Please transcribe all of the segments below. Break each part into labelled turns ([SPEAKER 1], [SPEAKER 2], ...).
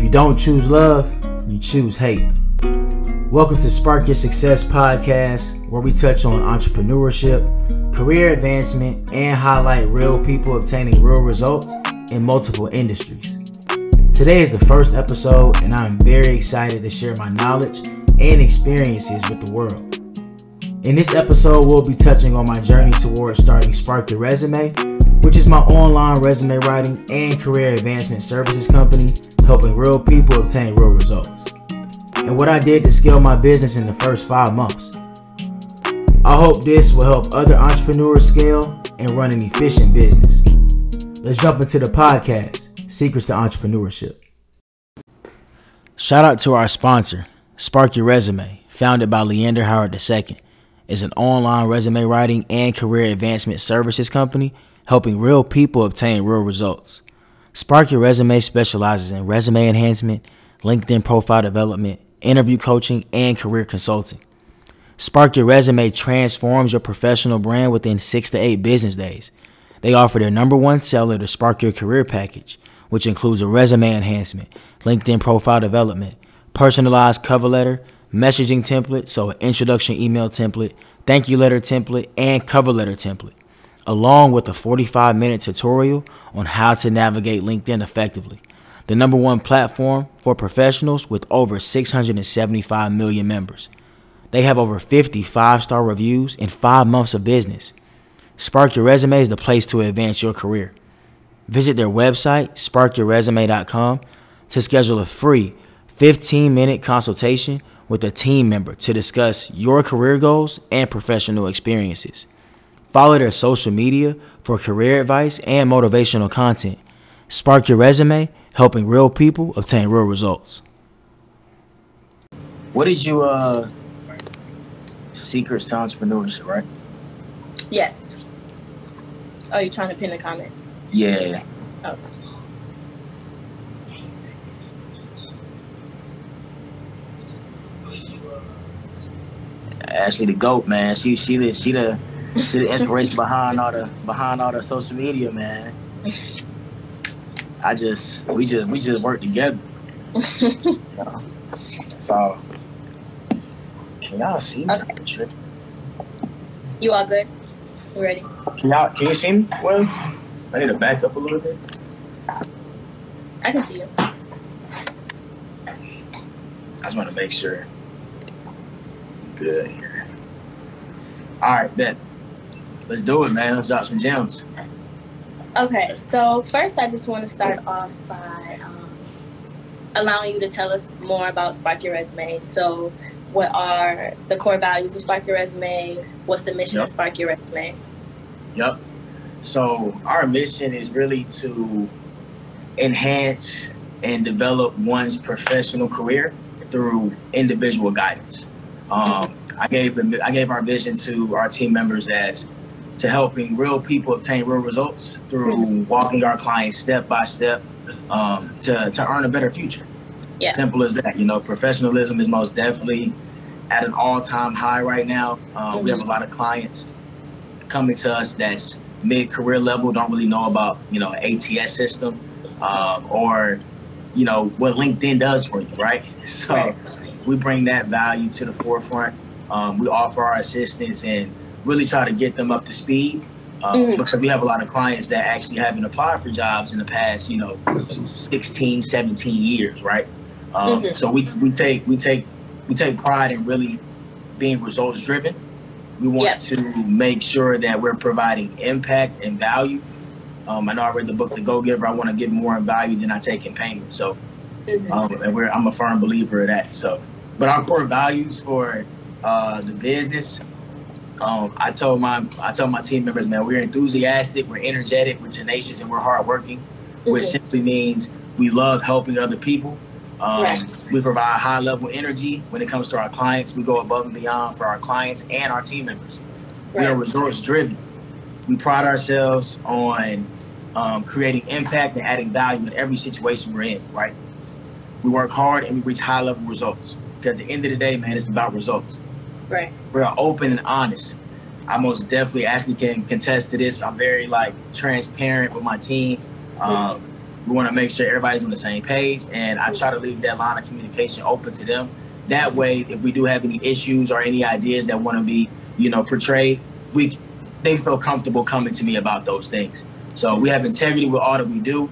[SPEAKER 1] If you don't choose love, you choose hate. Welcome to Spark Your Success podcast, where we touch on entrepreneurship, career advancement, and highlight real people obtaining real results in multiple industries. Today is the first episode, and I'm very excited to share my knowledge and experiences with the world. In this episode, we'll be touching on my journey towards starting Spark Your Resume, which is my online resume writing and career advancement services company, helping real people obtain real results. And what I did to scale my business in the first five months. I hope this will help other entrepreneurs scale and run an efficient business. Let's jump into the podcast Secrets to Entrepreneurship. Shout out to our sponsor, Spark Your Resume, founded by Leander Howard II, is an online resume writing and career advancement services company helping real people obtain real results. Spark Your Resume specializes in resume enhancement, LinkedIn profile development, interview coaching, and career consulting. Spark Your Resume transforms your professional brand within six to eight business days. They offer their number one seller, the Spark Your Career Package, which includes a resume enhancement, LinkedIn profile development, personalized cover letter, messaging template, so an introduction email template, thank you letter template, and cover letter template, along with a 45 minute tutorial on how to navigate LinkedIn effectively. The number one platform for professionals with over 675 million members. They have over 50 five star reviews in five months of business. Spark Your Resume is the place to advance your career. Visit their website, sparkyourresume.com, to schedule a free 15 minute consultation with a team member to discuss your career goals and professional experiences. Follow their social media for career advice and motivational content. Spark Your Resume, helping real people obtain real results. What is your uh, secrets to entrepreneurship, right?
[SPEAKER 2] Yes. Oh, you trying to pin a comment?
[SPEAKER 1] Yeah.
[SPEAKER 2] Oh.
[SPEAKER 1] Ashley the goat, man. She she the she the she the inspiration behind all the behind all the social media, man. I just we just we just work together. you know? So can y'all see me?
[SPEAKER 2] Okay. You all good? You ready?
[SPEAKER 1] Can y'all can you see me? Well, I need to back up a little bit.
[SPEAKER 2] I can see you.
[SPEAKER 1] I just want to make sure. Good here. All right, bet. Let's do it, man. Let's drop some gems.
[SPEAKER 2] Okay, so first I just want to start off by um, allowing you to tell us more about Spark Your Resume. So, what are the core values of Spark Your Resume? What's the mission
[SPEAKER 1] Yep.
[SPEAKER 2] of Spark Your Resume?
[SPEAKER 1] Yep. So our mission is really to enhance and develop one's professional career through individual guidance. Um, I gave the I gave our vision to our team members as to helping real people obtain real results through walking our clients step by step um, to to earn a better future.
[SPEAKER 2] Yeah.
[SPEAKER 1] Simple as that. You know, professionalism is most definitely at an all time high right now. Um, We have a lot of clients coming to us that's mid career level, don't really know about you know ATS system um, or you know what LinkedIn does for you, right? So
[SPEAKER 2] Right.
[SPEAKER 1] We bring that value to the forefront. Um, we offer our assistance and really try to get them up to speed. Um,
[SPEAKER 2] Mhm.
[SPEAKER 1] Because we have a lot of clients that actually haven't applied for jobs in the past, you know, 16, 17 years, right? Um,
[SPEAKER 2] Mhm.
[SPEAKER 1] So we, we take we take we take pride in really being results driven. We want
[SPEAKER 2] Yep.
[SPEAKER 1] to make sure that we're providing impact and value. Um, I know I read the book The Go Giver. I want to give more in value than I take in payment. So
[SPEAKER 2] Mhm.
[SPEAKER 1] um, and we're, I'm a firm believer of that. So, but our core values for uh, the business, um, I told my I told my team members, man, we're enthusiastic, we're energetic, we're tenacious, and we're hardworking, which
[SPEAKER 2] Mhm.
[SPEAKER 1] simply means we love helping other people. Um,
[SPEAKER 2] Right.
[SPEAKER 1] We provide high level energy when it comes to our clients. We go above and beyond for our clients and our team members. We are
[SPEAKER 2] Right.
[SPEAKER 1] results driven. We pride ourselves on um, creating impact and adding value in every situation we're in, right? We work hard and we reach high level results. Because at the end of the day, man, it's about results.
[SPEAKER 2] Right.
[SPEAKER 1] We're open and honest. I most definitely actually can contest to this. I'm very like transparent with my team. Um, We want to make sure everybody's on the same page, and I try to leave that line of communication open to them. That way, if we do have any issues or any ideas that want to be, you know, portrayed, we they feel comfortable coming to me about those things. So we have integrity with all that we do.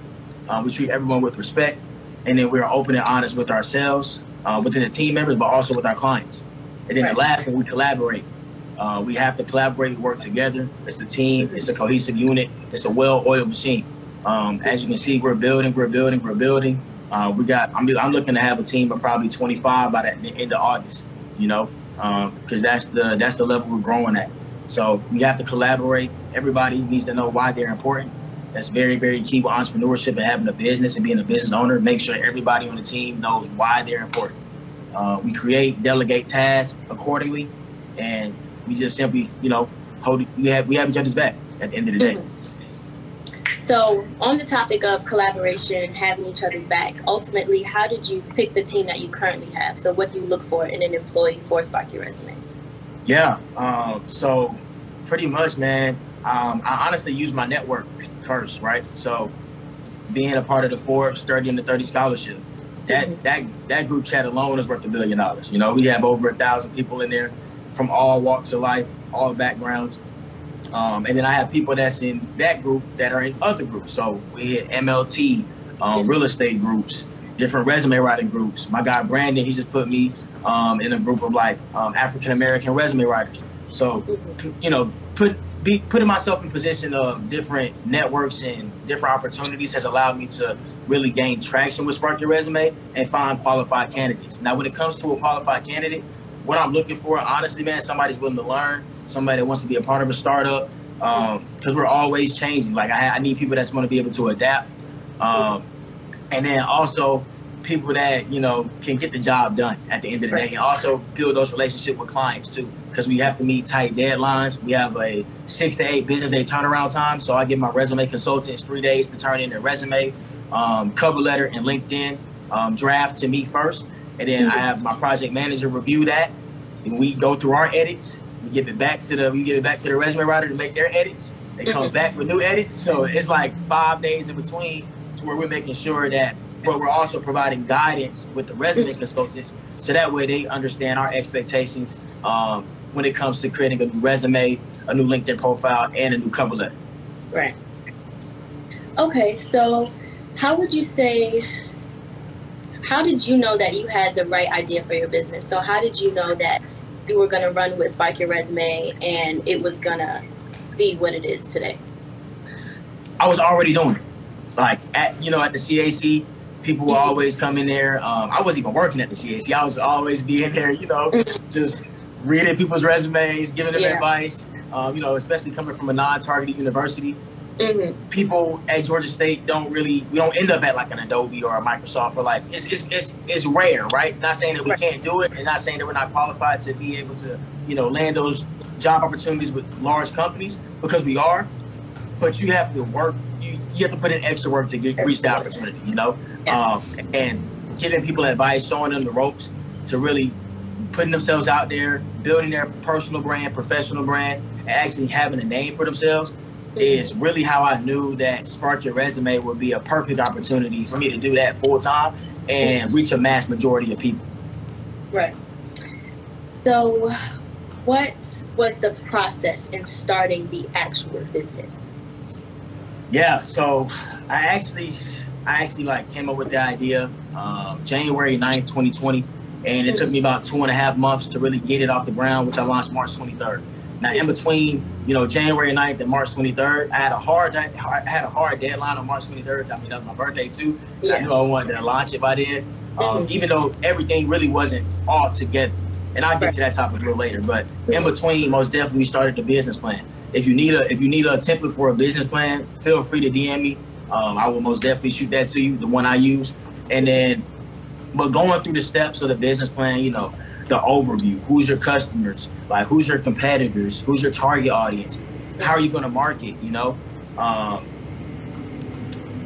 [SPEAKER 1] Uh, we treat everyone with respect, and then we're open and honest with ourselves, uh, within the team members, but also with our clients. And then right. the last one, we collaborate. Uh, we have to collaborate, work together. It's the team. It's a cohesive unit. It's a well-oiled machine. Um, as you can see, we're building, we're building, we're building. Uh, we got. I'm, I'm looking to have a team of probably 25 by the end of August. You know, because um, that's the that's the level we're growing at. So we have to collaborate. Everybody needs to know why they're important. That's very, very key with entrepreneurship and having a business and being a business owner. Make sure everybody on the team knows why they're important. Uh, we create, delegate tasks accordingly, and we just simply, you know, hold. We have we have each other's back at the end of the day. Mm-hmm.
[SPEAKER 2] So, on the topic of collaboration, and having each other's back, ultimately, how did you pick the team that you currently have? So, what do you look for in an employee for Spark Your Resume?
[SPEAKER 1] Yeah. Um, so, pretty much, man. Um, I honestly use my network first, right? So, being a part of the Forbes 30 under 30 scholarship, that mm-hmm. that that group chat alone is worth a billion dollars. You know, we have over a thousand people in there from all walks of life, all backgrounds. Um, and then I have people that's in that group that are in other groups. So we had MLT, um, real estate groups, different resume writing groups. My guy Brandon, he just put me um, in a group of like um, African American resume writers. So, you know, put be putting myself in position of different networks and different opportunities has allowed me to really gain traction with Spark Your Resume and find qualified candidates. Now, when it comes to a qualified candidate, what I'm looking for, honestly, man, somebody's willing to learn, somebody that wants to be a part of a startup, because um, we're always changing. Like I, I need people that's going to be able to adapt, um, and then also people that you know can get the job done at the end of the day, and also build those relationships with clients too. Because we have to meet tight deadlines. We have a six to eight business day turnaround time, so I give my resume consultants three days to turn in their resume, um, cover letter, and LinkedIn um, draft to me first, and then I have my project manager review that, and we go through our edits we give it back to the we give it back to the resume writer to make their edits. They come mm-hmm. back with new edits. So it's like five days in between to where we're making sure that but we're also providing guidance with the resume mm-hmm. consultants so that way they understand our expectations um, when it comes to creating a new resume, a new LinkedIn profile, and a new cover letter.
[SPEAKER 2] Right. Okay, so how would you say how did you know that you had the right idea for your business? So how did you know that you were going to run with Spark Your Resume and it was going to be what it is today?
[SPEAKER 1] I was already doing it. Like at you know at the CAC, people will mm-hmm. always come in there. Um, I wasn't even working at the CAC. I was always being there, you know, mm-hmm. just reading people's resumes, giving them yeah. advice. Um, you know, especially coming from a non-targeted university. Mm-hmm. People at Georgia State don't really we don't end up at like an Adobe or a Microsoft or like it's it's it's, it's rare, right? Not saying that we can't do it, and not saying that we're not qualified to be able to you know land those job opportunities with large companies because we are, but you have to work. You you have to put in extra work to get reach the opportunity, you know, um, and giving people advice, showing them the ropes to really putting themselves out there, building their personal brand, professional brand, and actually having a name for themselves is really how I knew that Spark Your Resume would be a perfect opportunity for me to do that full time and reach a mass majority of people.
[SPEAKER 2] Right. So, what was the process in starting the actual business?
[SPEAKER 1] Yeah, so I actually, I actually like came up with the idea um, January 9th, 2020, and it took me about two and a half months to really get it off the ground, which I launched March 23rd. Now, in between, you know, January 9th and March 23rd, I had a hard, I had a hard deadline on March 23rd. I mean, that was my birthday too. Yeah. I knew I wanted to launch it by then, um, mm-hmm. even though everything really wasn't all together. And I'll get right. to that topic a little later. But in between, most definitely, we started the business plan. If you need a if you need a template for a business plan, feel free to DM me. Um, I will most definitely shoot that to you, the one I use. And then, but going through the steps of the business plan, you know, the overview. Who's your customers? Like who's your competitors? Who's your target audience? How are you going to market? You know, um,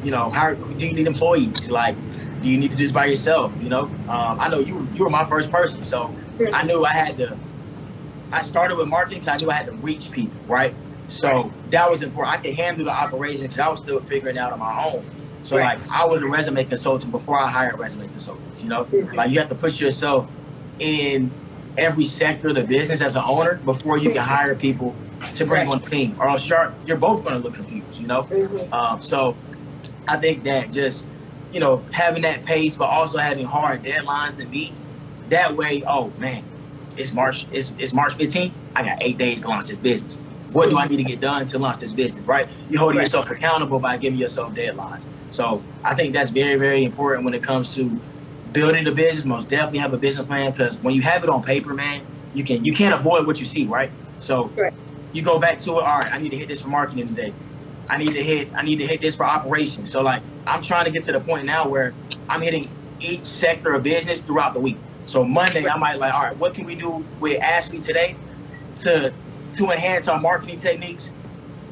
[SPEAKER 1] you know, how do you need employees? Like, do you need to do this by yourself? You know, um, I know you you were my first person, so I knew I had to. I started with marketing because I knew I had to reach people, right? So that was important. I could handle the operation because I was still figuring out on my own. So right. like I was a resume consultant before I hired resume consultants. You know, mm-hmm. like you have to put yourself in every sector of the business as an owner before you can hire people to bring right. on the team, or else you're, you're both going to look confused. You know, mm-hmm. um, so I think that just you know having that pace, but also having hard deadlines to meet. That way, oh man, it's March. It's, it's March 15th. I got eight days to launch this business. What do I need to get done to launch this business? Right? You're holding right. yourself accountable by giving yourself deadlines. So I think that's very, very important when it comes to building the business. Most definitely have a business plan because when you have it on paper, man, you can you can't avoid what you see, right? So right. you go back to it. All right, I need to hit this for marketing today. I need to hit I need to hit this for operations. So like I'm trying to get to the point now where I'm hitting each sector of business throughout the week. So Monday, I might like, all right, what can we do with Ashley today to to enhance our marketing techniques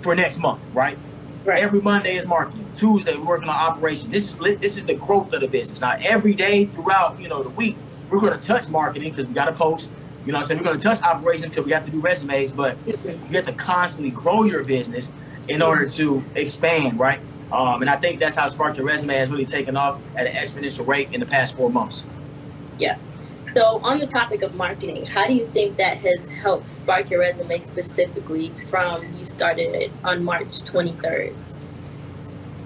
[SPEAKER 1] for next month, right? Right. Every Monday is marketing. Tuesday we're working on operations. This is this is the growth of the business. Now every day throughout you know the week we're going to touch marketing because we got to post. You know what I'm saying? We're going to touch operations because we have to do resumes, but you have to constantly grow your business in order to expand, right? Um, and I think that's how Spark Your Resume has really taken off at an exponential rate in the past four months.
[SPEAKER 2] Yeah, so, on the topic of marketing, how do you think that has helped spark your resume specifically from you started it on March 23rd?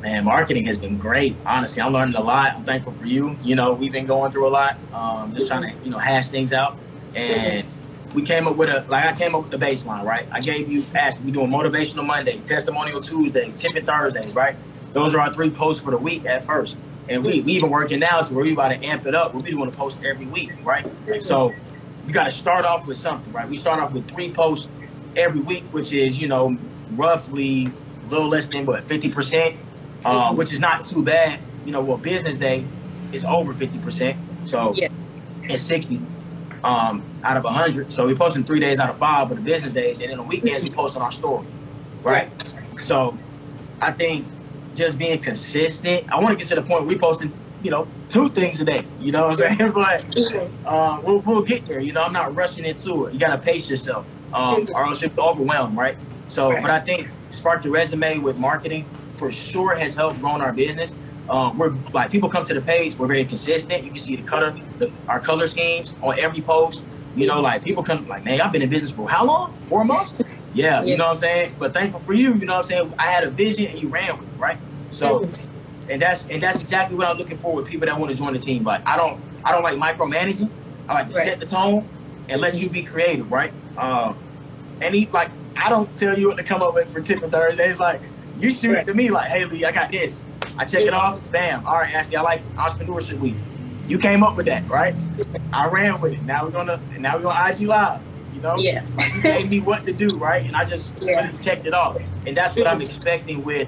[SPEAKER 1] Man, marketing has been great. Honestly, I'm learning a lot. I'm thankful for you. You know, we've been going through a lot, um, just trying to, you know, hash things out. And we came up with a, like, I came up with the baseline, right? I gave you, Ashley, we doing Motivational Monday, Testimonial Tuesday, Tip and Thursdays, right? Those are our three posts for the week at first. And we, we even working now to where we about to amp it up. We want to post every week, right? So you got to start off with something, right? We start off with three posts every week, which is, you know, roughly a little less than what, 50%, uh, mm-hmm. which is not too bad. You know, well, business day is over 50%. So yeah. it's 60 um, out of 100. So we're posting three days out of five for the business days. And then on weekends, we post on our story, right? So I think just being consistent. I want to get to the point we posting, you know, two things a day. You know what I'm saying? But uh, we'll, we'll get there. You know, I'm not rushing into it. You got to pace yourself, um, or else you'll be overwhelmed, right? So, right. but I think Spark the Resume with marketing for sure has helped grow our business. Um, we're like people come to the page. We're very consistent. You can see the color, the, our color schemes on every post. You know, like people come like, man, I've been in business for how long? Four months? Yeah, you know what I'm saying? But thankful for you, you know what I'm saying? I had a vision and you ran with it, right? So and that's and that's exactly what I'm looking for with people that want to join the team. But I don't I don't like micromanaging. I like to right. set the tone and let you be creative, right? Um, and he like I don't tell you what to come up with for Tip and Thursday. It's like you shoot right. to me like, hey Lee, I got this. I check it off, bam. All right, Ashley, I like entrepreneurship week. You came up with that, right? I ran with it. Now we're gonna now we're gonna IG live know?
[SPEAKER 2] Yeah.
[SPEAKER 1] you gave me what to do, right? And I just yeah. really checked it off. And that's what I'm expecting with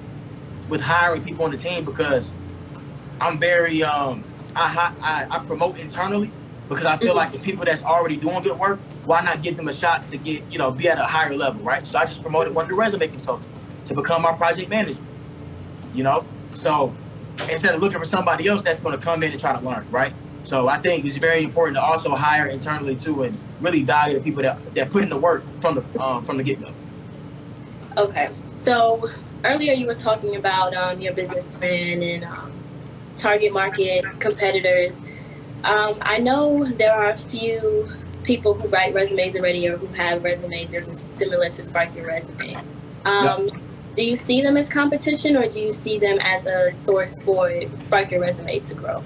[SPEAKER 1] with hiring people on the team because I'm very um I I, I promote internally because I feel mm-hmm. like the people that's already doing good work, why not give them a shot to get, you know, be at a higher level, right? So I just promoted one of the resume consultants to become our project manager. You know? So instead of looking for somebody else that's gonna come in and try to learn, right? So I think it's very important to also hire internally too, and really value the people that that put in the work from the um, from the get go.
[SPEAKER 2] Okay, so earlier you were talking about um, your business plan and um, target market competitors. Um, I know there are a few people who write resumes already or who have resume business similar to Spark Your Resume. Um, yep. Do you see them as competition or do you see them as a source for Spark Your Resume to grow?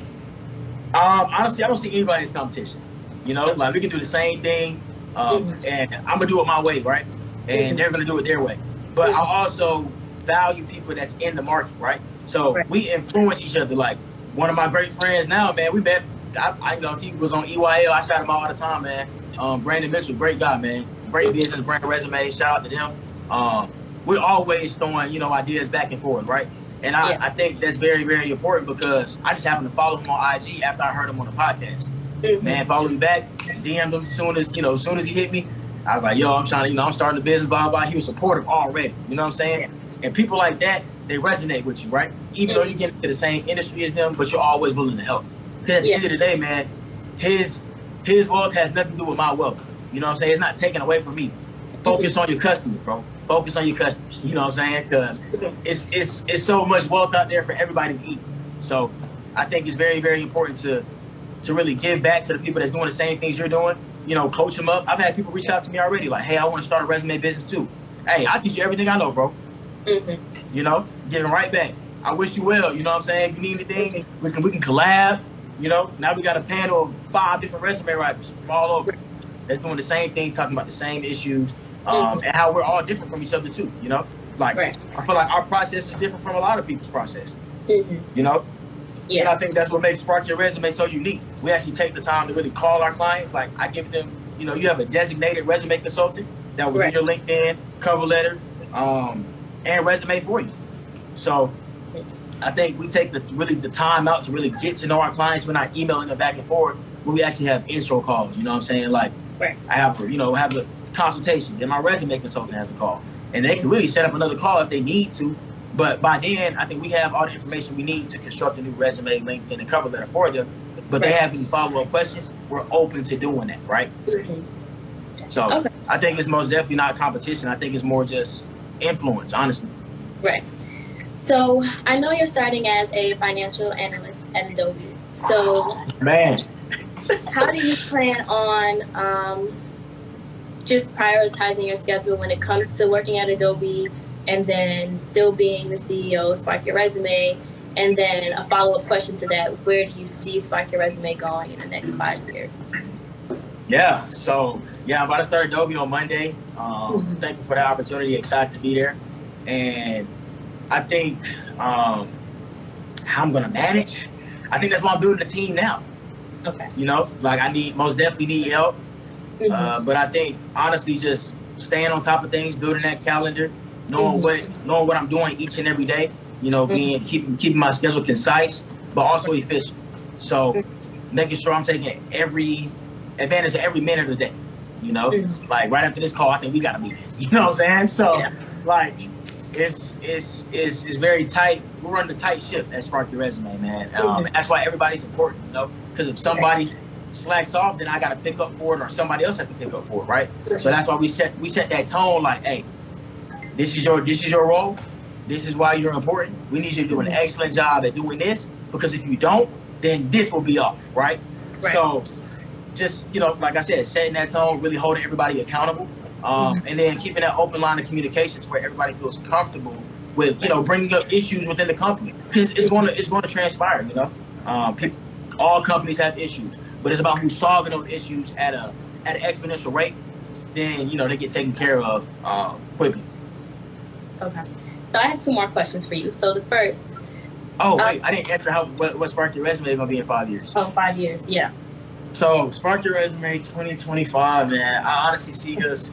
[SPEAKER 1] Um, honestly, I don't see anybody as competition. You know, like we can do the same thing, um, mm-hmm. and I'm gonna do it my way, right? And mm-hmm. they're gonna do it their way. But mm-hmm. I also value people that's in the market, right? So right. we influence each other. Like one of my great friends now, man, we met. I, I you know he was on EYL. I shout him out all the time, man. Um, Brandon Mitchell, great guy, man. Great business, brand resume. Shout out to them. Um, we're always throwing you know ideas back and forth, right? And I, yeah. I think that's very, very important because I just happened to follow him on IG after I heard him on the podcast. Mm-hmm. Man, follow me back, DM'd him as soon as, you know, as soon as he hit me. I was like, yo, I'm trying to, you know, I'm starting the business, blah, blah. He was supportive already. You know what I'm saying? And people like that, they resonate with you, right? Even mm-hmm. though you get into the same industry as them, but you're always willing to help. Because at the end of the day, man, his his wealth has nothing to do with my wealth. You know what I'm saying? It's not taken away from me. focus on your customers, bro. Focus on your customers. You know what I'm saying? Because it's it's it's so much wealth out there for everybody to eat. So I think it's very very important to to really give back to the people that's doing the same things you're doing. You know, coach them up. I've had people reach out to me already, like, "Hey, I want to start a resume business too." Hey, I teach you everything I know, bro. Mm-hmm. You know, giving right back. I wish you well. You know what I'm saying? If you need anything, we can we can collab. You know, now we got a panel of five different resume writers from all over that's doing the same thing, talking about the same issues, um, mm-hmm. and how we're all different from each other too. You know, like right. I feel like our process is different from a lot of people's process. Mm-hmm. You know, yeah. And I think that's what makes Spark Your Resume so unique. We actually take the time to really call our clients. Like I give them, you know, you have a designated resume consultant that will right. do your LinkedIn, cover letter, um, and resume for you. So I think we take the, really the time out to really get to know our clients. We're not emailing them back and forth. But we actually have intro calls. You know what I'm saying? Like right. I have you know, have a consultation. Then my resume consultant has a call, and they can really set up another call if they need to but by then, I think we have all the information we need to construct a new resume, LinkedIn, and cover letter for them. But they have any follow up questions, we're open to doing that, right? Mm-hmm. So okay. I think it's most definitely not competition. I think it's more just influence, honestly.
[SPEAKER 2] Right. So I know you're starting as a financial analyst at Adobe. So,
[SPEAKER 1] man,
[SPEAKER 2] how do you plan on um, just prioritizing your schedule when it comes to working at Adobe? and then still being the CEO, Spark Your Resume, and then a follow up question to that: Where do you see Spark Your Resume going in the next five years?
[SPEAKER 1] Yeah, so yeah, I'm about to start Adobe on Monday. Um, mm-hmm. Thankful for the opportunity, excited to be there, and I think um, how I'm gonna manage. I think that's why I'm building the team now.
[SPEAKER 2] Okay.
[SPEAKER 1] You know, like I need most definitely need help, mm-hmm. uh, but I think honestly, just staying on top of things, building that calendar, knowing mm-hmm. what knowing what I'm doing each and every day. You know, being mm-hmm. keeping keeping my schedule concise, but also efficient. So mm-hmm. making sure I'm taking every advantage of every minute of the day. You know, mm-hmm. like right after this call, I think we got to meet. You know what I'm saying? So, yeah. like, it's it's it's it's very tight. We're running a tight ship at Spark Your Resume, man. Um, mm-hmm. That's why everybody's important. You know, because if somebody slacks off, then I got to pick up for it, or somebody else has to pick up for it, right? So that's why we set we set that tone. Like, hey, this is your this is your role. This is why you're important. We need you to do an excellent job at doing this because if you don't, then this will be off, right? right. So just you know, like I said, setting that tone, really holding everybody accountable, um, mm-hmm. and then keeping that open line of communications where everybody feels comfortable with you know bringing up issues within the company because it's going to it's going to transpire. You know, um, people, all companies have issues, but it's about who's solving those issues at a at an exponential rate. Then you know they get taken care of uh, quickly.
[SPEAKER 2] Okay. So I have two more questions for you. So the first.
[SPEAKER 1] Oh wait, um, I didn't answer how what, what Spark Your Resume is gonna be in five years.
[SPEAKER 2] Oh, five years, yeah.
[SPEAKER 1] So Spark Your Resume 2025, man. I honestly see us.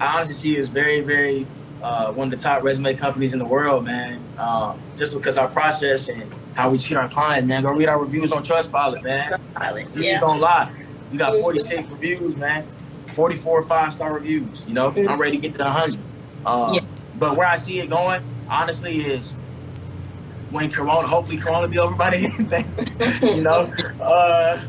[SPEAKER 1] I honestly see us very, very uh, one of the top resume companies in the world, man. Um, just because our process and how we treat our clients, man. Go read our reviews on Trustpilot, man. Trustpilot, reviews yeah. don't lie. We got 46 mm-hmm. reviews, man. 44 five star reviews. You know. I'm ready to get to 100. Um, yeah. But where I see it going, honestly, is when Corona, hopefully Corona be over by the end, then. you know, uh,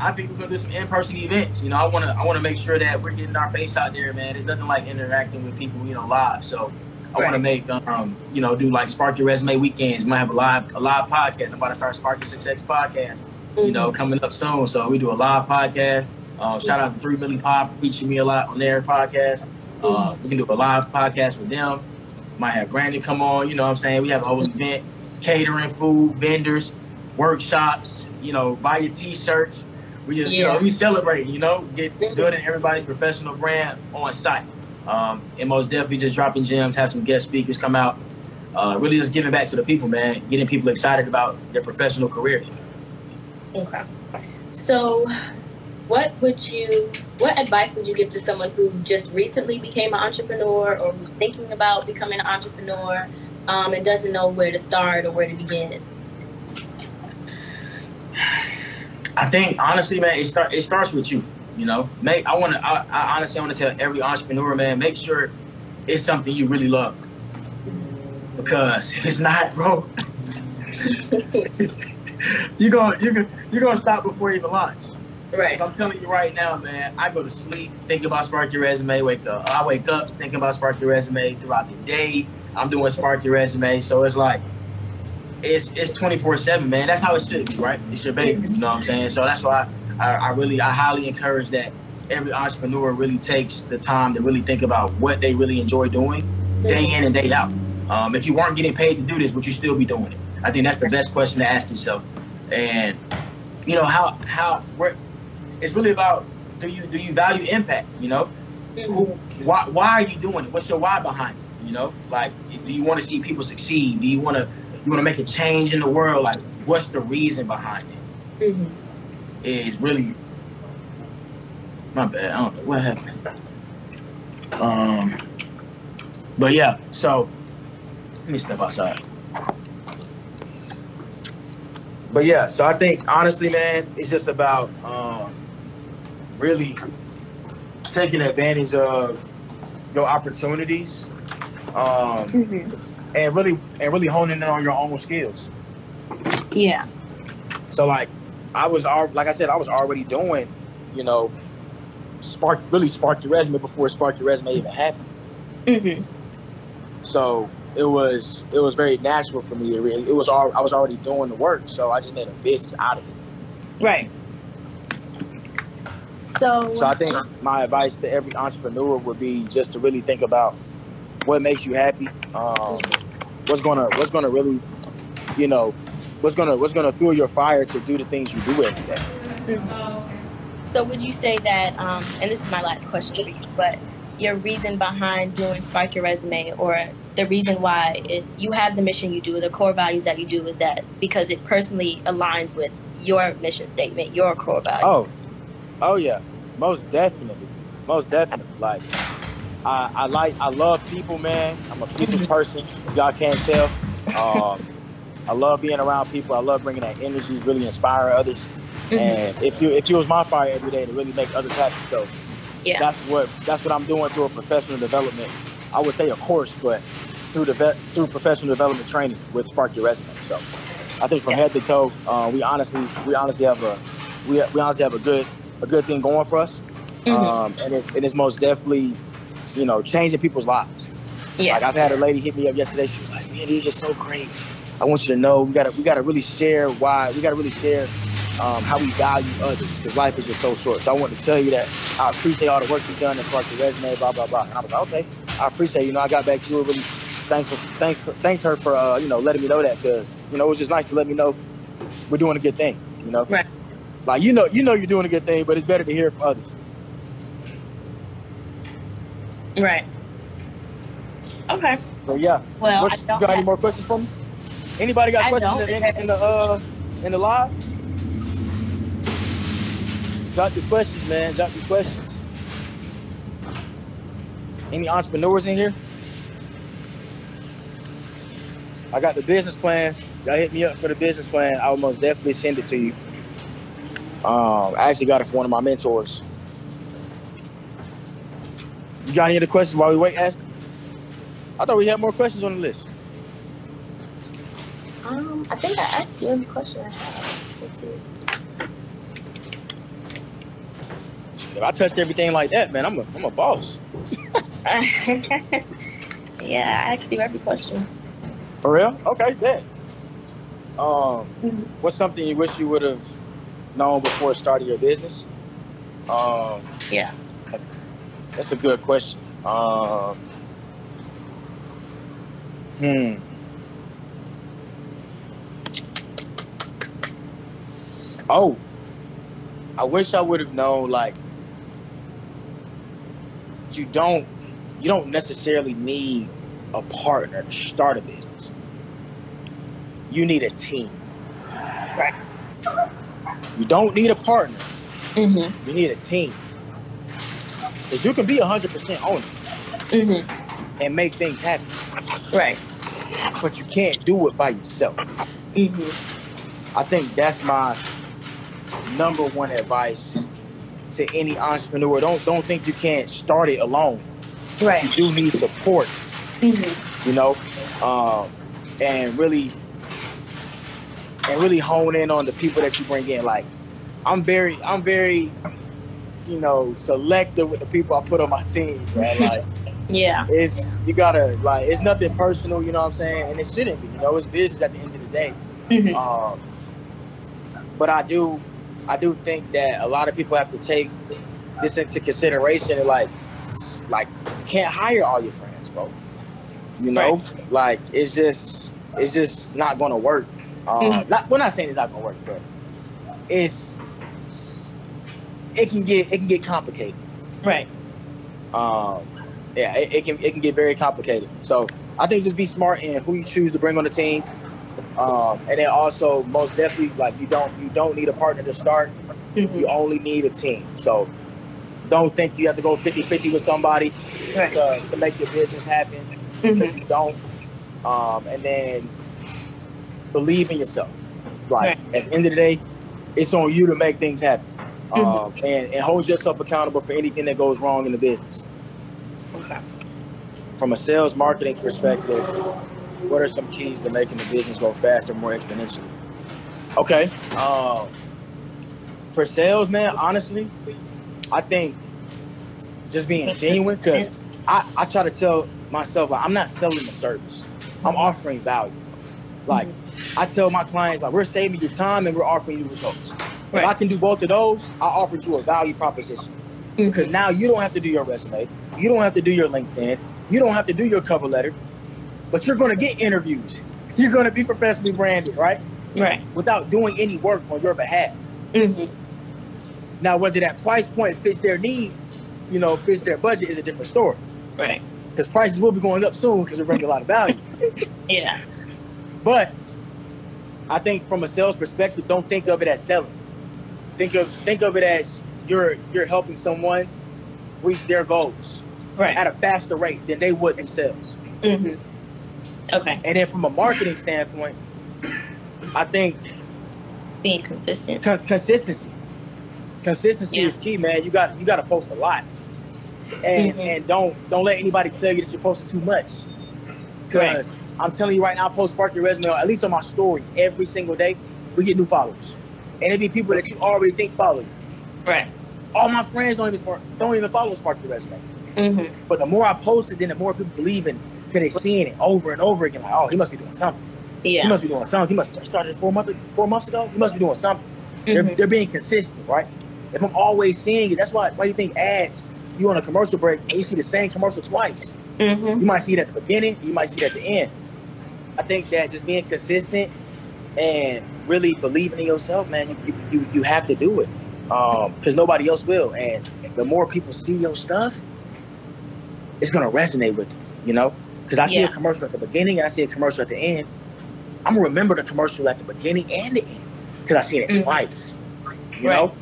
[SPEAKER 1] I think we're gonna do some in-person events. You know, I wanna I wanna make sure that we're getting our face out there, man. There's nothing like interacting with people, you know, live. So I want to make, um, you know, do like Spark Your Resume weekends. We might have a live a live podcast. I'm about to start Spark Your Success podcast. Mm-hmm. You know, mm-hmm. coming up soon. So we do a live podcast. Uh, shout out to Three Million Pod for featuring me a lot on their podcast. Uh, we can do a live podcast with them. Might have Brandon come on. You know what I'm saying? We have a whole event, catering, food, vendors, workshops. You know, buy your T-shirts. We just, yeah. you know, we celebrate. You know, get building everybody's professional brand on site. Um, and most definitely just dropping gems. Have some guest speakers come out. Uh, really just giving back to the people, man. Getting people excited about their professional career.
[SPEAKER 2] Okay. So what would you what advice would you give to someone who just recently became an entrepreneur or who's thinking about becoming an entrepreneur um, and doesn't know where to start or where to begin
[SPEAKER 1] i think honestly man it, start, it starts with you you know make i want to I, I honestly want to tell every entrepreneur man make sure it's something you really love because if it's not bro you're gonna you're gonna you're gonna stop before you even launch
[SPEAKER 2] Right.
[SPEAKER 1] So I'm telling you right now, man, I go to sleep thinking about Spark Your Resume. Wake up, I wake up thinking about Spark Your Resume throughout the day. I'm doing Spark Your Resume, so it's like it's it's 24 seven, man. That's how it should be, right? It's your baby, you know what I'm saying? So that's why I, I really I highly encourage that every entrepreneur really takes the time to really think about what they really enjoy doing day in and day out. Um, if you weren't getting paid to do this, would you still be doing it? I think that's the best question to ask yourself. And you know how how it's really about do you do you value impact? You know, who why why are you doing it? What's your why behind it? You know, like do you want to see people succeed? Do you want to you want to make a change in the world? Like what's the reason behind it?
[SPEAKER 2] Mhm.
[SPEAKER 1] Is really my bad. I don't know what happened. Um, but yeah. So let me step outside. But yeah, so I think honestly, man, it's just about um, really taking advantage of your opportunities, um,
[SPEAKER 2] Mhm.
[SPEAKER 1] and really and really honing in on your own skills.
[SPEAKER 2] Yeah.
[SPEAKER 1] So like, I was al- like I said, I was already doing, you know, spark really sparked your resume before spark your resume even happened.
[SPEAKER 2] Mhm.
[SPEAKER 1] So it was it was very natural for me. It, re- it was all I was already doing the work, so I just made a business out of it.
[SPEAKER 2] Right. So.
[SPEAKER 1] So I think my advice to every entrepreneur would be just to really think about what makes you happy, um, what's gonna what's gonna really, you know, what's gonna what's gonna fuel your fire to do the things you do every day.
[SPEAKER 2] So would you say that, um, and this is my last question for you, but your reason behind doing Spark Your Resume or the reason why it, you have the mission you do, the core values that you do is that because it personally aligns with your mission statement, your core values.
[SPEAKER 1] Oh, oh yeah, most definitely, most definitely. Like, I, I like, I love people, man. I'm a people's person. Y'all can't tell, um, I love being around people. I love bringing that energy, really inspire others.
[SPEAKER 2] Mhm.
[SPEAKER 1] And if you, if you was my fire every day to really make others happy, so
[SPEAKER 2] Yeah.
[SPEAKER 1] that's what that's what I'm doing through a professional development. I would say a course, but through the vet, through professional development training with Spark Your Resume. So I think from
[SPEAKER 2] Yeah.
[SPEAKER 1] head to toe, uh, we honestly we honestly have a we, we honestly have a good a good thing going for us,
[SPEAKER 2] Mhm.
[SPEAKER 1] um, and it's and it's most definitely you know changing people's lives.
[SPEAKER 2] yeah.
[SPEAKER 1] Like I've had a lady hit me up yesterday. She was like, "Man, you're just so great. I want you to know we gotta we gotta really share why we gotta really share um, how we value others because life is just so short. So I want to tell you that I appreciate all the work you've done and Spark Your Resume, blah blah blah. And I was like, okay, I appreciate you know I got back to her really thankful thank thanked her for uh, you know letting me know that because you know it was just nice to let me know we're doing a good thing. You know,
[SPEAKER 2] Right.
[SPEAKER 1] Like you know you know you're doing a good thing, but it's better to hear from others.
[SPEAKER 2] Right. Okay.
[SPEAKER 1] So yeah.
[SPEAKER 2] Well,
[SPEAKER 1] you got any more questions for me? Anybody got
[SPEAKER 2] I
[SPEAKER 1] questions in, in, in the uh in the live? Drop your questions, man. Drop your questions. Any entrepreneurs in here? I got the business plans. Y'all hit me up for the business plan. I will most definitely send it to you. Um, I actually got it from one of my mentors. You got any other questions while we wait, Ashley? I thought we had more questions on the list.
[SPEAKER 2] Um, I think I asked you every question I have. Let's see.
[SPEAKER 1] If I touched everything like that, man, I'm a I'm a boss.
[SPEAKER 2] yeah, I asked you every question.
[SPEAKER 1] For real? Okay, bet. Um,
[SPEAKER 2] Mhm.
[SPEAKER 1] what's something you wish you would have known before starting your business? Um,
[SPEAKER 2] Yeah.
[SPEAKER 1] that's a good question. Um, hmm. Oh, I wish I would have known like you don't you don't necessarily need a partner to start a business. You need a team.
[SPEAKER 2] Right.
[SPEAKER 1] You don't need a partner.
[SPEAKER 2] Mm-hmm.
[SPEAKER 1] You need a team. Because you can be 100% owner
[SPEAKER 2] Mm-hmm.
[SPEAKER 1] and make things happen,
[SPEAKER 2] Right.
[SPEAKER 1] but you can't do it by yourself.
[SPEAKER 2] Mm-hmm.
[SPEAKER 1] I think that's my number one advice to any entrepreneur. Don't don't think you can't start it alone.
[SPEAKER 2] Right.
[SPEAKER 1] You do need support,
[SPEAKER 2] Mm-hmm.
[SPEAKER 1] you know, um, and really and really hone in on the people that you bring in. Like I'm very I'm very you know selective with the people I put on my team, man. Like
[SPEAKER 2] Yeah.
[SPEAKER 1] it's you gotta like it's nothing personal, you know what I'm saying, and it shouldn't be. You know, it's business at the end of the day.
[SPEAKER 2] Mhm.
[SPEAKER 1] Um, but I do, I do think that a lot of people have to take this into consideration. And like, like you can't hire all your friends, bro. You know, like it's just, it's just not gonna work. Um,
[SPEAKER 2] Mhm.
[SPEAKER 1] not, we're not saying it's not gonna work, but it's, it can get, it can get complicated.
[SPEAKER 2] Right.
[SPEAKER 1] Um, yeah, it, it can, it can get very complicated. So I think just be smart in who you choose to bring on the team. Um, and then also most definitely like you don't you don't need a partner to start.
[SPEAKER 2] Mhm.
[SPEAKER 1] You only need a team. So don't think you have to go 50-50 with somebody
[SPEAKER 2] Right.
[SPEAKER 1] to, to make your business happen because
[SPEAKER 2] Mhm.
[SPEAKER 1] you don't. Um, and then believe in yourself. Like
[SPEAKER 2] Right.
[SPEAKER 1] at the end of the day, it's on you to make things happen. Um,
[SPEAKER 2] Mm-hmm.
[SPEAKER 1] and, and hold yourself accountable for anything that goes wrong in the business.
[SPEAKER 2] Okay.
[SPEAKER 1] From a sales marketing perspective, what are some keys to making the business go faster, more exponentially? Okay. Um, for sales, man, honestly, I think just being genuine because I, I try to tell myself like, I'm not selling the service. I'm offering value. Like I tell my clients, like we're saving you time and we're offering you results. If I can do both of those, I offer you a value proposition
[SPEAKER 2] Mhm.
[SPEAKER 1] because now you don't have to do your resume, you don't have to do your LinkedIn, you don't have to do your cover letter, but you're going to get interviews. You're going to be professionally branded, right?
[SPEAKER 2] Right.
[SPEAKER 1] Without doing any work on your behalf.
[SPEAKER 2] Mhm.
[SPEAKER 1] Now, whether that price point fits their needs, you know, fits their budget is a different story.
[SPEAKER 2] Right.
[SPEAKER 1] Because prices will be going up soon because we're bringing a lot of value.
[SPEAKER 2] Yeah.
[SPEAKER 1] But I think from a sales perspective, don't think of it as selling. Think of think of it as you're you're helping someone reach their goals
[SPEAKER 2] Right.
[SPEAKER 1] at a faster rate than they would themselves.
[SPEAKER 2] Mhm. Okay.
[SPEAKER 1] And then from a marketing standpoint, I think
[SPEAKER 2] Being consistent.
[SPEAKER 1] cons- consistency. Consistency
[SPEAKER 2] Yeah.
[SPEAKER 1] is key, man. You got you got to post a lot, and
[SPEAKER 2] Mhm.
[SPEAKER 1] and don't don't let anybody tell you that you're posting too much. Because I'm telling you right now, I post spark your resume at least on my story every single day. We get new followers, and it be people that you already think follow you.
[SPEAKER 2] Right.
[SPEAKER 1] All my friends don't even spark, don't even follow spark your resume.
[SPEAKER 2] Mhm.
[SPEAKER 1] But the more I post it, then the more people believe in because they seeing it over and over again. Like, oh, he must be doing something.
[SPEAKER 2] Yeah.
[SPEAKER 1] He must be doing something. He must have started four months four months ago. He must be doing something. They're,
[SPEAKER 2] Mhm.
[SPEAKER 1] they're being consistent, right? If I'm always seeing it, that's why why you think ads. You on a commercial break and you see the same commercial twice.
[SPEAKER 2] Mhm.
[SPEAKER 1] You might see it at the beginning, you might see it at the end. I think that just being consistent and really believing in yourself, man, you you, you have to do it because nobody else will. And the more people see your stuff, it's gonna resonate with them, you know. Because I see
[SPEAKER 2] Yeah.
[SPEAKER 1] a commercial at the beginning and I see a commercial at the end. I'm gonna remember the commercial at the beginning and the end because I seen it
[SPEAKER 2] Mhm.
[SPEAKER 1] twice, you
[SPEAKER 2] Right.
[SPEAKER 1] know.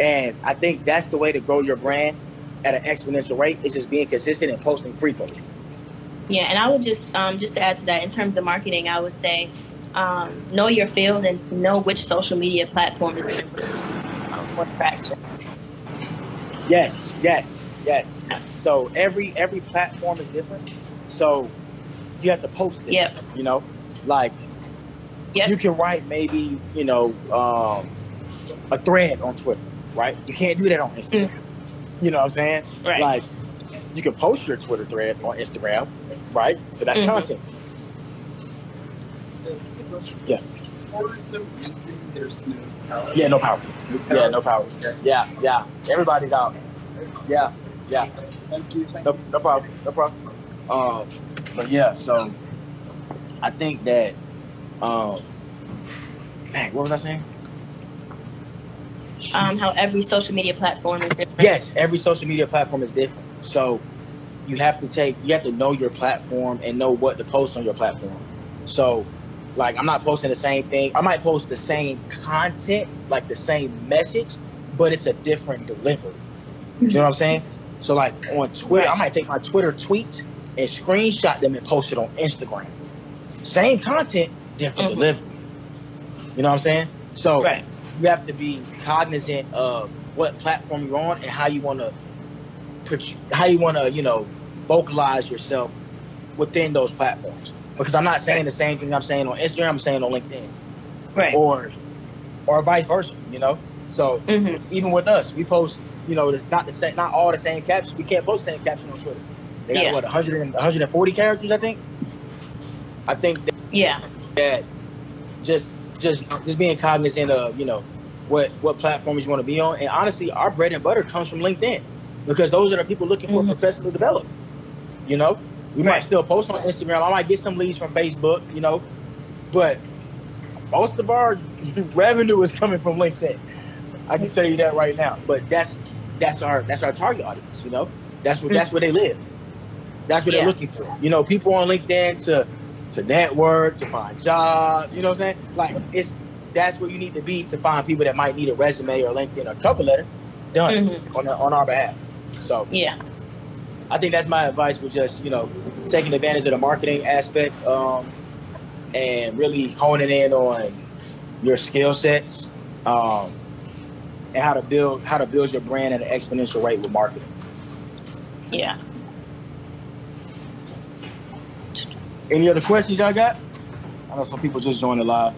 [SPEAKER 1] And I think that's the way to grow your brand at an exponential rate is just being consistent and posting frequently.
[SPEAKER 2] Yeah, and I would just um, just to add to that, in terms of marketing, I would say um, know your field and know which social media platform is going to bring more traction.
[SPEAKER 1] Yes, yes, yes. So every every platform is different. So you have to post it.
[SPEAKER 2] Yep.
[SPEAKER 1] You know, like
[SPEAKER 2] Yep.
[SPEAKER 1] you can write maybe you know um, a thread on Twitter, right? You can't do that on Instagram. You know what I'm saying?
[SPEAKER 2] Right.
[SPEAKER 1] Like you can post your Twitter thread on Instagram, right? So that's
[SPEAKER 2] Mhm.
[SPEAKER 1] content. Yeah.
[SPEAKER 3] Sports so. There's no power.
[SPEAKER 1] Yeah, no power. Yeah, no power. Yeah, yeah. Everybody's out. Yeah, yeah.
[SPEAKER 3] Thank you. Thank
[SPEAKER 1] No, no problem. No problem. Um, but yeah, so I think that um, man, what was I saying?
[SPEAKER 2] Um, how every social media platform is different.
[SPEAKER 1] Yes, every social media platform is different. So you have to take, you have to know your platform and know what to post on your platform. So, like, I'm not posting the same thing. I might post the same content, like the same message, but it's a different delivery. You know what I'm saying? So, like on Twitter, I might take my Twitter tweets and screenshot them and post it on Instagram. Same content, different
[SPEAKER 2] Mhm.
[SPEAKER 1] delivery. You know what I'm saying? So
[SPEAKER 2] Right.
[SPEAKER 1] you have to be cognizant of what platform you're on and how you want to put how you want to you know vocalize yourself within those platforms because i'm not saying the same thing i'm saying on instagram i'm saying on linkedin
[SPEAKER 2] Right.
[SPEAKER 1] or or vice versa you know So
[SPEAKER 2] Mhm.
[SPEAKER 1] even with us, we post, you know, it's not the same, not all the same captions. We can't post the same caption on Twitter. They got
[SPEAKER 2] Yeah.
[SPEAKER 1] what 100 and 140 characters, I think. I think that,
[SPEAKER 2] Yeah.
[SPEAKER 1] that just just just being cognizant of you know what what platforms you want to be on, and honestly, our bread and butter comes from LinkedIn because those are the people looking for
[SPEAKER 2] Mhm.
[SPEAKER 1] professional development. You know, we might still post on Instagram. I might get some leads from Facebook. You know, but most of our revenue is coming from LinkedIn. I can tell you that right now. But that's that's our that's our target audience. You know, that's what that's where they live. That's what
[SPEAKER 2] Yeah.
[SPEAKER 1] they're looking for. You know, people on LinkedIn to to network, to find jobs. You know what I'm saying? Like it's that's where you need to be to find people that might need a resume or LinkedIn or cover letter done
[SPEAKER 2] Mhm.
[SPEAKER 1] on on our behalf. So
[SPEAKER 2] Yeah.
[SPEAKER 1] I think that's my advice with just you know taking advantage of the marketing aspect um, and really honing in on your skill sets um, and how to build how to build your brand at an exponential rate with marketing.
[SPEAKER 2] Yeah.
[SPEAKER 1] Any other questions y'all got? I know some people just joined the live.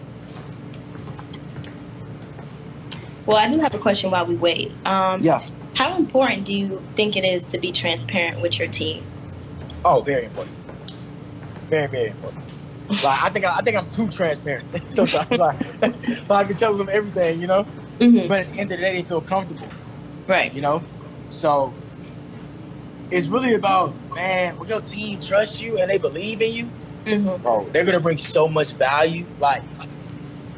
[SPEAKER 2] Well, I do have a question while we wait. Um,
[SPEAKER 1] Yeah.
[SPEAKER 2] How important do you think it is to be transparent with your team?
[SPEAKER 1] Oh, very important. Very very important. Like I think I, I think I'm too transparent. Sometimes like, I can tell them everything, you know.
[SPEAKER 2] hmm
[SPEAKER 1] But at the end of the day, they feel comfortable.
[SPEAKER 2] Right.
[SPEAKER 1] you know so it's really about man when your team trusts you and they believe in you
[SPEAKER 2] hmm
[SPEAKER 1] bro they're gonna bring so much value like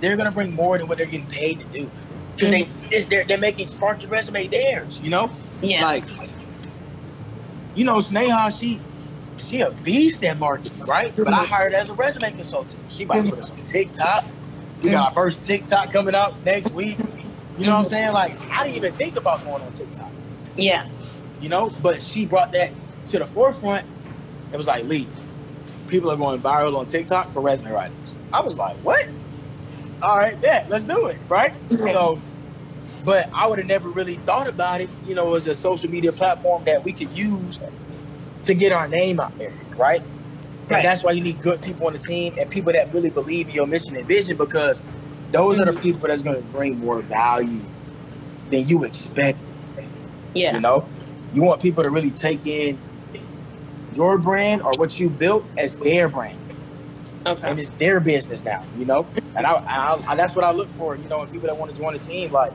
[SPEAKER 1] they're gonna bring more than what they're getting paid to do. Because they it's, they're, they're making spark your resume theirs you know?
[SPEAKER 2] Yeah.
[SPEAKER 1] like you know sneha she she a beast at marketing right? But i
[SPEAKER 2] Mhm.
[SPEAKER 1] hired her as a resume consultant. She might
[SPEAKER 2] Mhm.
[SPEAKER 1] put us on tiktok. We got our first tiktok coming up next week. You know what i'm saying? Like i didn't even think about going on tiktok.
[SPEAKER 2] Yeah.
[SPEAKER 1] You know. But she brought that to the forefront. It was like, Lee, people are going viral on TikTok for resume writers. I was like, what? All right, yeah, let's do it, right? So, but I would have never really thought about it, you know, as a social media platform that we could use to get our name out there, right? And
[SPEAKER 2] Right.
[SPEAKER 1] that's why you need good people on the team and people that really believe in your mission and vision because those are the mm-hmm. people that's going to bring more value than you expect.
[SPEAKER 2] Yeah.
[SPEAKER 1] You know, you want people to really take in your brand or what you built as their brand,
[SPEAKER 2] Okay.
[SPEAKER 1] and it's their business now. You know, and I, I, I that's what I look for. You know, in people that want to join the team, like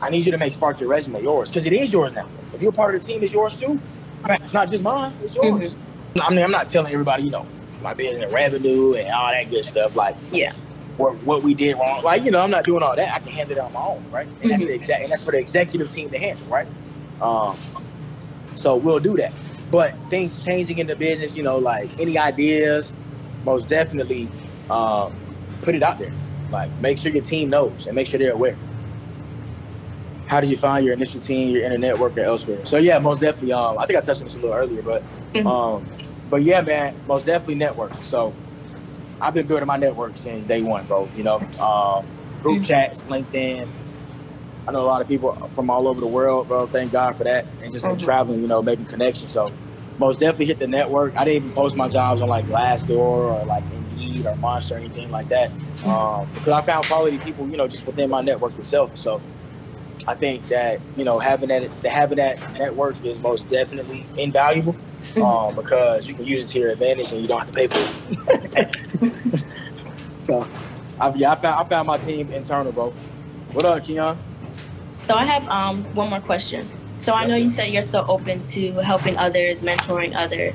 [SPEAKER 1] I need you to make Spark your resume yours because it is yours now. If you're part of the team, it's yours too.
[SPEAKER 2] Right.
[SPEAKER 1] It's not just mine; it's yours. I mean, I'm not telling everybody, you know, my business revenue and all that good stuff. Like,
[SPEAKER 2] Yeah.
[SPEAKER 1] what what we did wrong. Like, you know, I'm not doing all that. I can handle it on my own, right? And that's
[SPEAKER 2] Mhm.
[SPEAKER 1] the exact and that's for the executive team to handle, right? Um, so we'll do that. But things changing in the business, you know, like any ideas, most definitely um, put it out there. Like, make sure your team knows and make sure they're aware. How did you find your initial team, your inner network, or elsewhere? So yeah, most definitely. Um, I think I touched on this a little earlier, but
[SPEAKER 2] Mhm.
[SPEAKER 1] um, but yeah, man, most definitely network. So I've been building my network since day one, bro. You know, um, group
[SPEAKER 2] Mhm.
[SPEAKER 1] chats, LinkedIn. I know a lot of people from all over the world, bro. Thank God for that. And just been
[SPEAKER 2] Mhm.
[SPEAKER 1] traveling, you know, making connections. So most definitely hit the network. I didn't even post my jobs on like Glassdoor or like Indeed or Monster or anything like that um, because I found quality people, you know, just within my network itself. So I think that you know having that having that network is most definitely invaluable um, because you can use it to your advantage and you don't have to pay for it. so, I, yeah, I found I found my team internal, bro. What up, Keon?
[SPEAKER 2] So I have um one more question. So I know you said you're still open to helping others, mentoring others.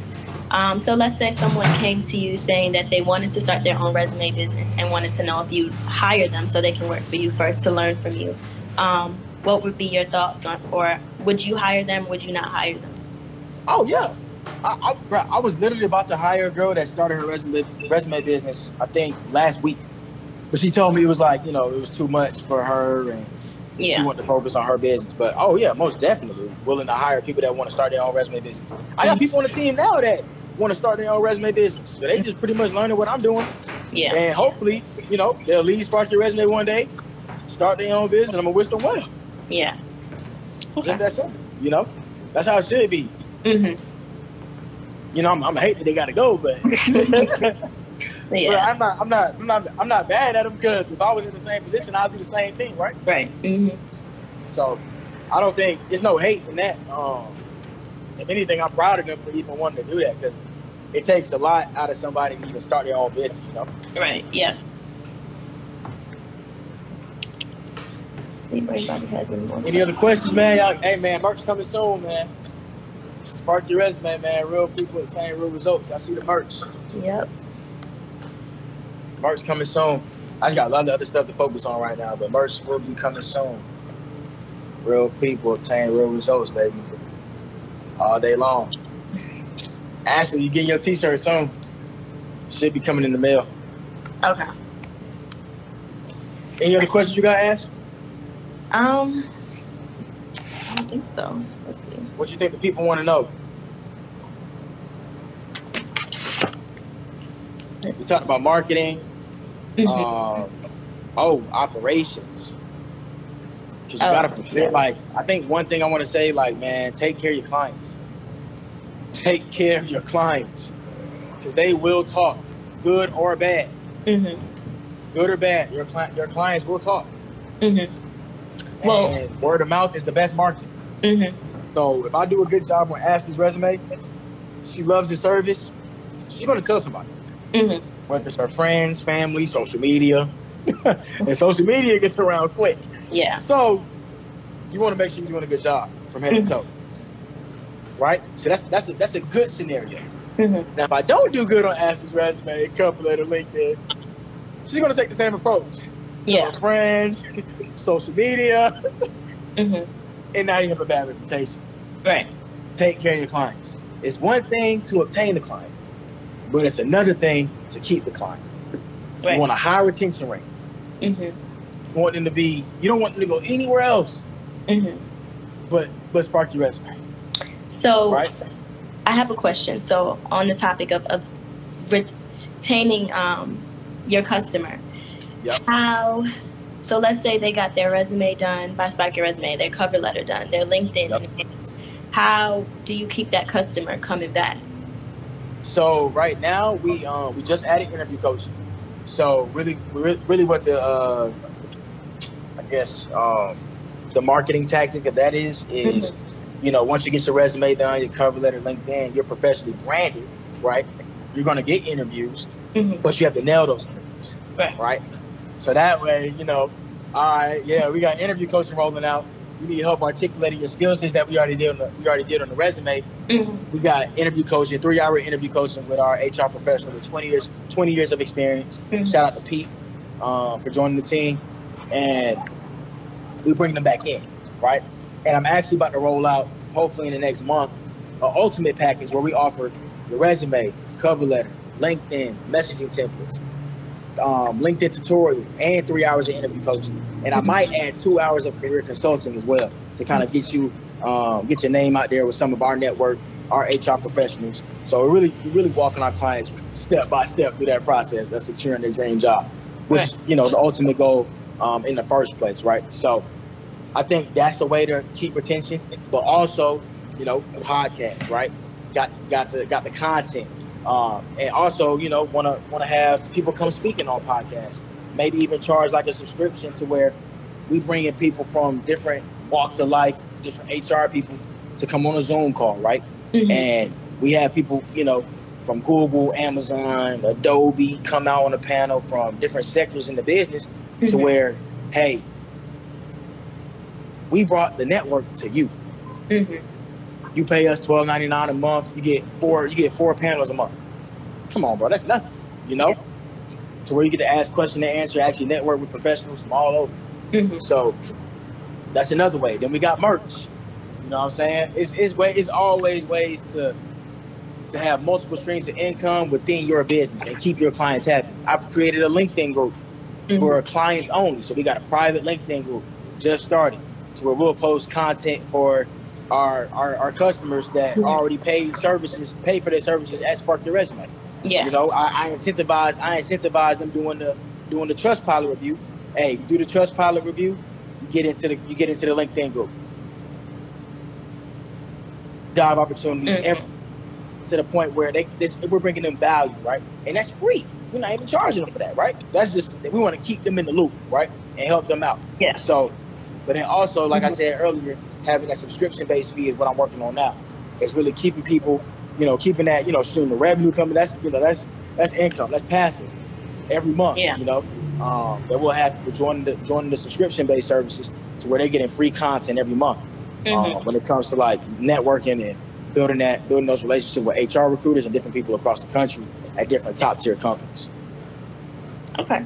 [SPEAKER 2] Um, so let's say someone came to you saying that they wanted to start their own resume business and wanted to know if you'd hire them so they can work for you first to learn from you. Um, what would be your thoughts on, or would you hire them? Would you not hire them?
[SPEAKER 1] Oh yeah, I, I, bro, I was literally about to hire a girl that started her resume resume business. I think last week, but she told me it was like you know it was too much for her and she
[SPEAKER 2] Yeah.
[SPEAKER 1] wanted to focus on her business. But oh yeah, most definitely willing to hire people that want to start their own resume business. I got people on the team now that want to start their own resume business. So they just pretty much learning what I'm doing,
[SPEAKER 2] Yeah.
[SPEAKER 1] and hopefully you know they'll lead Spark Your Resume one day, start their own business, and I'm gonna wish them well.
[SPEAKER 2] Yeah.
[SPEAKER 1] Just that simple. You know, that's how it should be.
[SPEAKER 2] hmm
[SPEAKER 1] You know, I'm, I'm hate that they got to go, but But I'm not, I'm not, I'm not, I'm not bad at them because if I was in the same position, I'd do the same thing, right?
[SPEAKER 2] Right. hmm
[SPEAKER 1] So I don't think there's no hate in that. Um, if anything, I'm proud of them for even wanting to do that because it takes a lot out of somebody to even start their own business. You know.
[SPEAKER 2] Right. Yeah. Anybody has any more.
[SPEAKER 1] Any other questions, man? Y'all, hey, man, merch coming soon, man. Spark your resume, man. Real people attain real results. I see the merch.
[SPEAKER 2] Yep.
[SPEAKER 1] Merch coming soon. I just got a lot of other stuff to focus on right now, but merch will be coming soon. Real people attain real results, baby. All day long. Ashley, you getting your t-shirt soon. Should be coming in the mail.
[SPEAKER 2] Okay.
[SPEAKER 1] Any other questions you got, Ash?
[SPEAKER 2] Um, I don't think so. Let's see.
[SPEAKER 1] What you think the people want to know? We talked about marketing.
[SPEAKER 2] Mhm.
[SPEAKER 1] um, oh, operations. Because you
[SPEAKER 2] Oh,
[SPEAKER 1] gotta fulfill.
[SPEAKER 2] yeah.
[SPEAKER 1] Like, I think one thing I want to say, like, man, take care of your clients. Take care of your clients, because they will talk, good or bad,
[SPEAKER 2] Mhm.
[SPEAKER 1] good or bad. Your client, your clients will talk.
[SPEAKER 2] Mhm. Well-
[SPEAKER 1] and word of mouth is the best marketing.
[SPEAKER 2] Mhm.
[SPEAKER 1] So if I do a good job on Ashley's resume, she loves the service. She's gonna tell somebody.
[SPEAKER 2] Mhm.
[SPEAKER 1] Whether it's her friends, family, social media. and social media gets around quick.
[SPEAKER 2] Yeah.
[SPEAKER 1] So you want to make sure you're doing a good job from head to toe. Right? So that's that's a, that's a good scenario.
[SPEAKER 2] Mhm.
[SPEAKER 1] Now if I don't do good on Ashley's resume, cover letter, LinkedIn, she's gonna take the same approach.
[SPEAKER 2] Yeah.
[SPEAKER 1] Friends, social media,
[SPEAKER 2] Mhm.
[SPEAKER 1] and now you have a bad reputation.
[SPEAKER 2] Right.
[SPEAKER 1] Take care of your clients. It's one thing to obtain the client, but it's another thing to keep the client.
[SPEAKER 2] Right.
[SPEAKER 1] You want a high retention rate.
[SPEAKER 2] Mhm.
[SPEAKER 1] You want them to be. You don't want them to go anywhere else
[SPEAKER 2] Mhm.
[SPEAKER 1] but but spark your resume,
[SPEAKER 2] So
[SPEAKER 1] right?
[SPEAKER 2] I have a question. So on the topic of, of retaining um, your customer,
[SPEAKER 1] Yep.
[SPEAKER 2] how? So let's say they got their resume done by Spark Your Resume, their cover letter done, their LinkedIn.
[SPEAKER 1] Yep.
[SPEAKER 2] How do you keep that customer coming back?
[SPEAKER 1] So right now we um we just added interview coaching. So really really, really what the uh I guess um the marketing tactic of that is is you know once you get your resume done, your cover letter, LinkedIn, you're professionally branded, right? You're gonna get interviews,
[SPEAKER 2] Mhm.
[SPEAKER 1] but you have to nail those interviews,
[SPEAKER 2] Right.
[SPEAKER 1] right? So that way, you know, all right, yeah, we got interview coaching rolling out. You need help articulating your skill sets that we already did on the, we already did on the resume.
[SPEAKER 2] Mhm.
[SPEAKER 1] We got interview coaching, three hour interview coaching with our HR professional with 20 years, 20 years of experience.
[SPEAKER 2] Mhm.
[SPEAKER 1] Shout out to Pete uh, for joining the team. And we bring them back in, right? And I'm actually about to roll out, hopefully in the next month, an ultimate package where we offer your resume, cover letter, LinkedIn, messaging templates, um, LinkedIn tutorial, and three hours of interview coaching. And I might add two hours of career consulting as well to kind of get you um, get your name out there with some of our network, our HR professionals. So we're really really walking our clients step by step through that process of securing their dream job, which is, you know the ultimate goal um, in the first place, right? So I think that's a way to keep retention, but also you know podcasts, right? Got got the got the content, um, and also you know want to want to have people come speaking on podcasts. Maybe even charge like a subscription to where we bring in people from different walks of life, different HR people to come on a Zoom call, right?
[SPEAKER 2] Mhm.
[SPEAKER 1] And we have people, you know, from Google, Amazon, Adobe come out on a panel from different sectors in the business to
[SPEAKER 2] Mhm.
[SPEAKER 1] where, hey, we brought the network to you.
[SPEAKER 2] Mhm.
[SPEAKER 1] You pay us twelve ninety nine a month. You get four. You get four panels a month. Come on, bro. That's nothing. You know. To where you get to ask question and answer. Actually, network with professionals from all over.
[SPEAKER 2] Mhm.
[SPEAKER 1] So that's another way. Then we got merch. You know what I'm saying? It's it's way it's always ways to to have multiple streams of income within your business and keep your clients happy. I've created a LinkedIn group for clients only. So we got a private LinkedIn group just started. So where we'll post content for our our, our customers that already pay services, pay for their services at Spark Your Resume.
[SPEAKER 2] Yeah.
[SPEAKER 1] You know, I, I incentivize I incentivize them doing the doing the Trustpilot review. Hey, do the Trustpilot review, you get into the you get into the LinkedIn group. Job opportunities
[SPEAKER 2] Mhm.
[SPEAKER 1] every- to the point where they this, we're bringing them value, right? And that's free. we're not even charging them for that, right? That's just we want to keep them in the loop, right, and help them out.
[SPEAKER 2] Yeah.
[SPEAKER 1] So, but then also, like I
[SPEAKER 2] Mhm.
[SPEAKER 1] said earlier, having a subscription based fee is what I'm working on now. It's really keeping people, you know, keeping that you know stream of revenue coming. That's you know that's that's income. That's passive every month.
[SPEAKER 2] Yeah.
[SPEAKER 1] You know, um, that we'll have people joining the joining the subscription based services to where they're getting free content every month.
[SPEAKER 2] Mhm.
[SPEAKER 1] Um, when it comes to like networking and building that building those relationships with HR recruiters and different people across the country at different top tier companies.
[SPEAKER 2] Okay.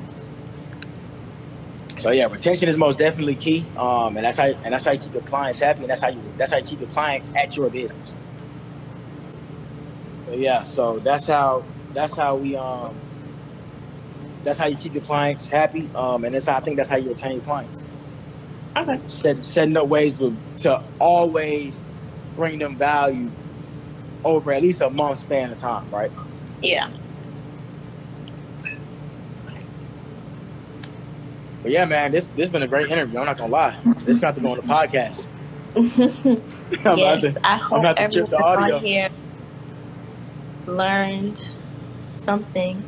[SPEAKER 1] So yeah, retention is most definitely key, um, and that's how and that's how you keep your clients happy, and that's how you that's how you keep your clients at your business. So yeah, so that's how that's how we um that's how you keep your clients happy, um, and that's how I think that's how you retain your clients.
[SPEAKER 2] Okay.
[SPEAKER 1] Set, setting up ways to, to always bring them value over at least a month span of time, right?
[SPEAKER 2] Yeah.
[SPEAKER 1] But yeah, man, this this been a great interview. I'm not gonna lie. This got to go on the podcast. I'm about
[SPEAKER 2] yes,
[SPEAKER 1] to-
[SPEAKER 2] I hope
[SPEAKER 1] about to strip
[SPEAKER 2] everyone
[SPEAKER 1] the audio.
[SPEAKER 2] on here learned something.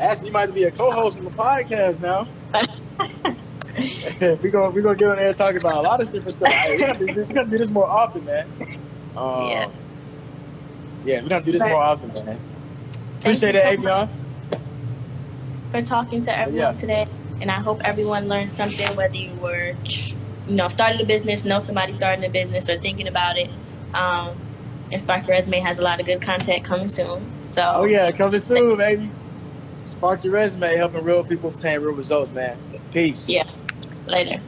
[SPEAKER 1] Ashley you might be a co-host on the podcast now. we gonna we gonna get on there and talk about a lot of different stuff. Hey, we gotta do, we gotta do this more often, man. Um,
[SPEAKER 2] Yeah.
[SPEAKER 1] Yeah, we gotta do this
[SPEAKER 2] But-
[SPEAKER 1] more often, man. Appreciate
[SPEAKER 2] it,
[SPEAKER 1] that,
[SPEAKER 2] so much
[SPEAKER 1] Avion.
[SPEAKER 2] for talking to everyone
[SPEAKER 1] Yeah.
[SPEAKER 2] today, and I hope everyone learned something. Whether you were, you know, started a business, know somebody starting a business, or thinking about it. Um, and Spark Your Resume has a lot of good content coming soon. So
[SPEAKER 1] Oh yeah, coming soon, baby. Spark your resume, helping real people obtain real results, man. Peace.
[SPEAKER 2] Yeah. later.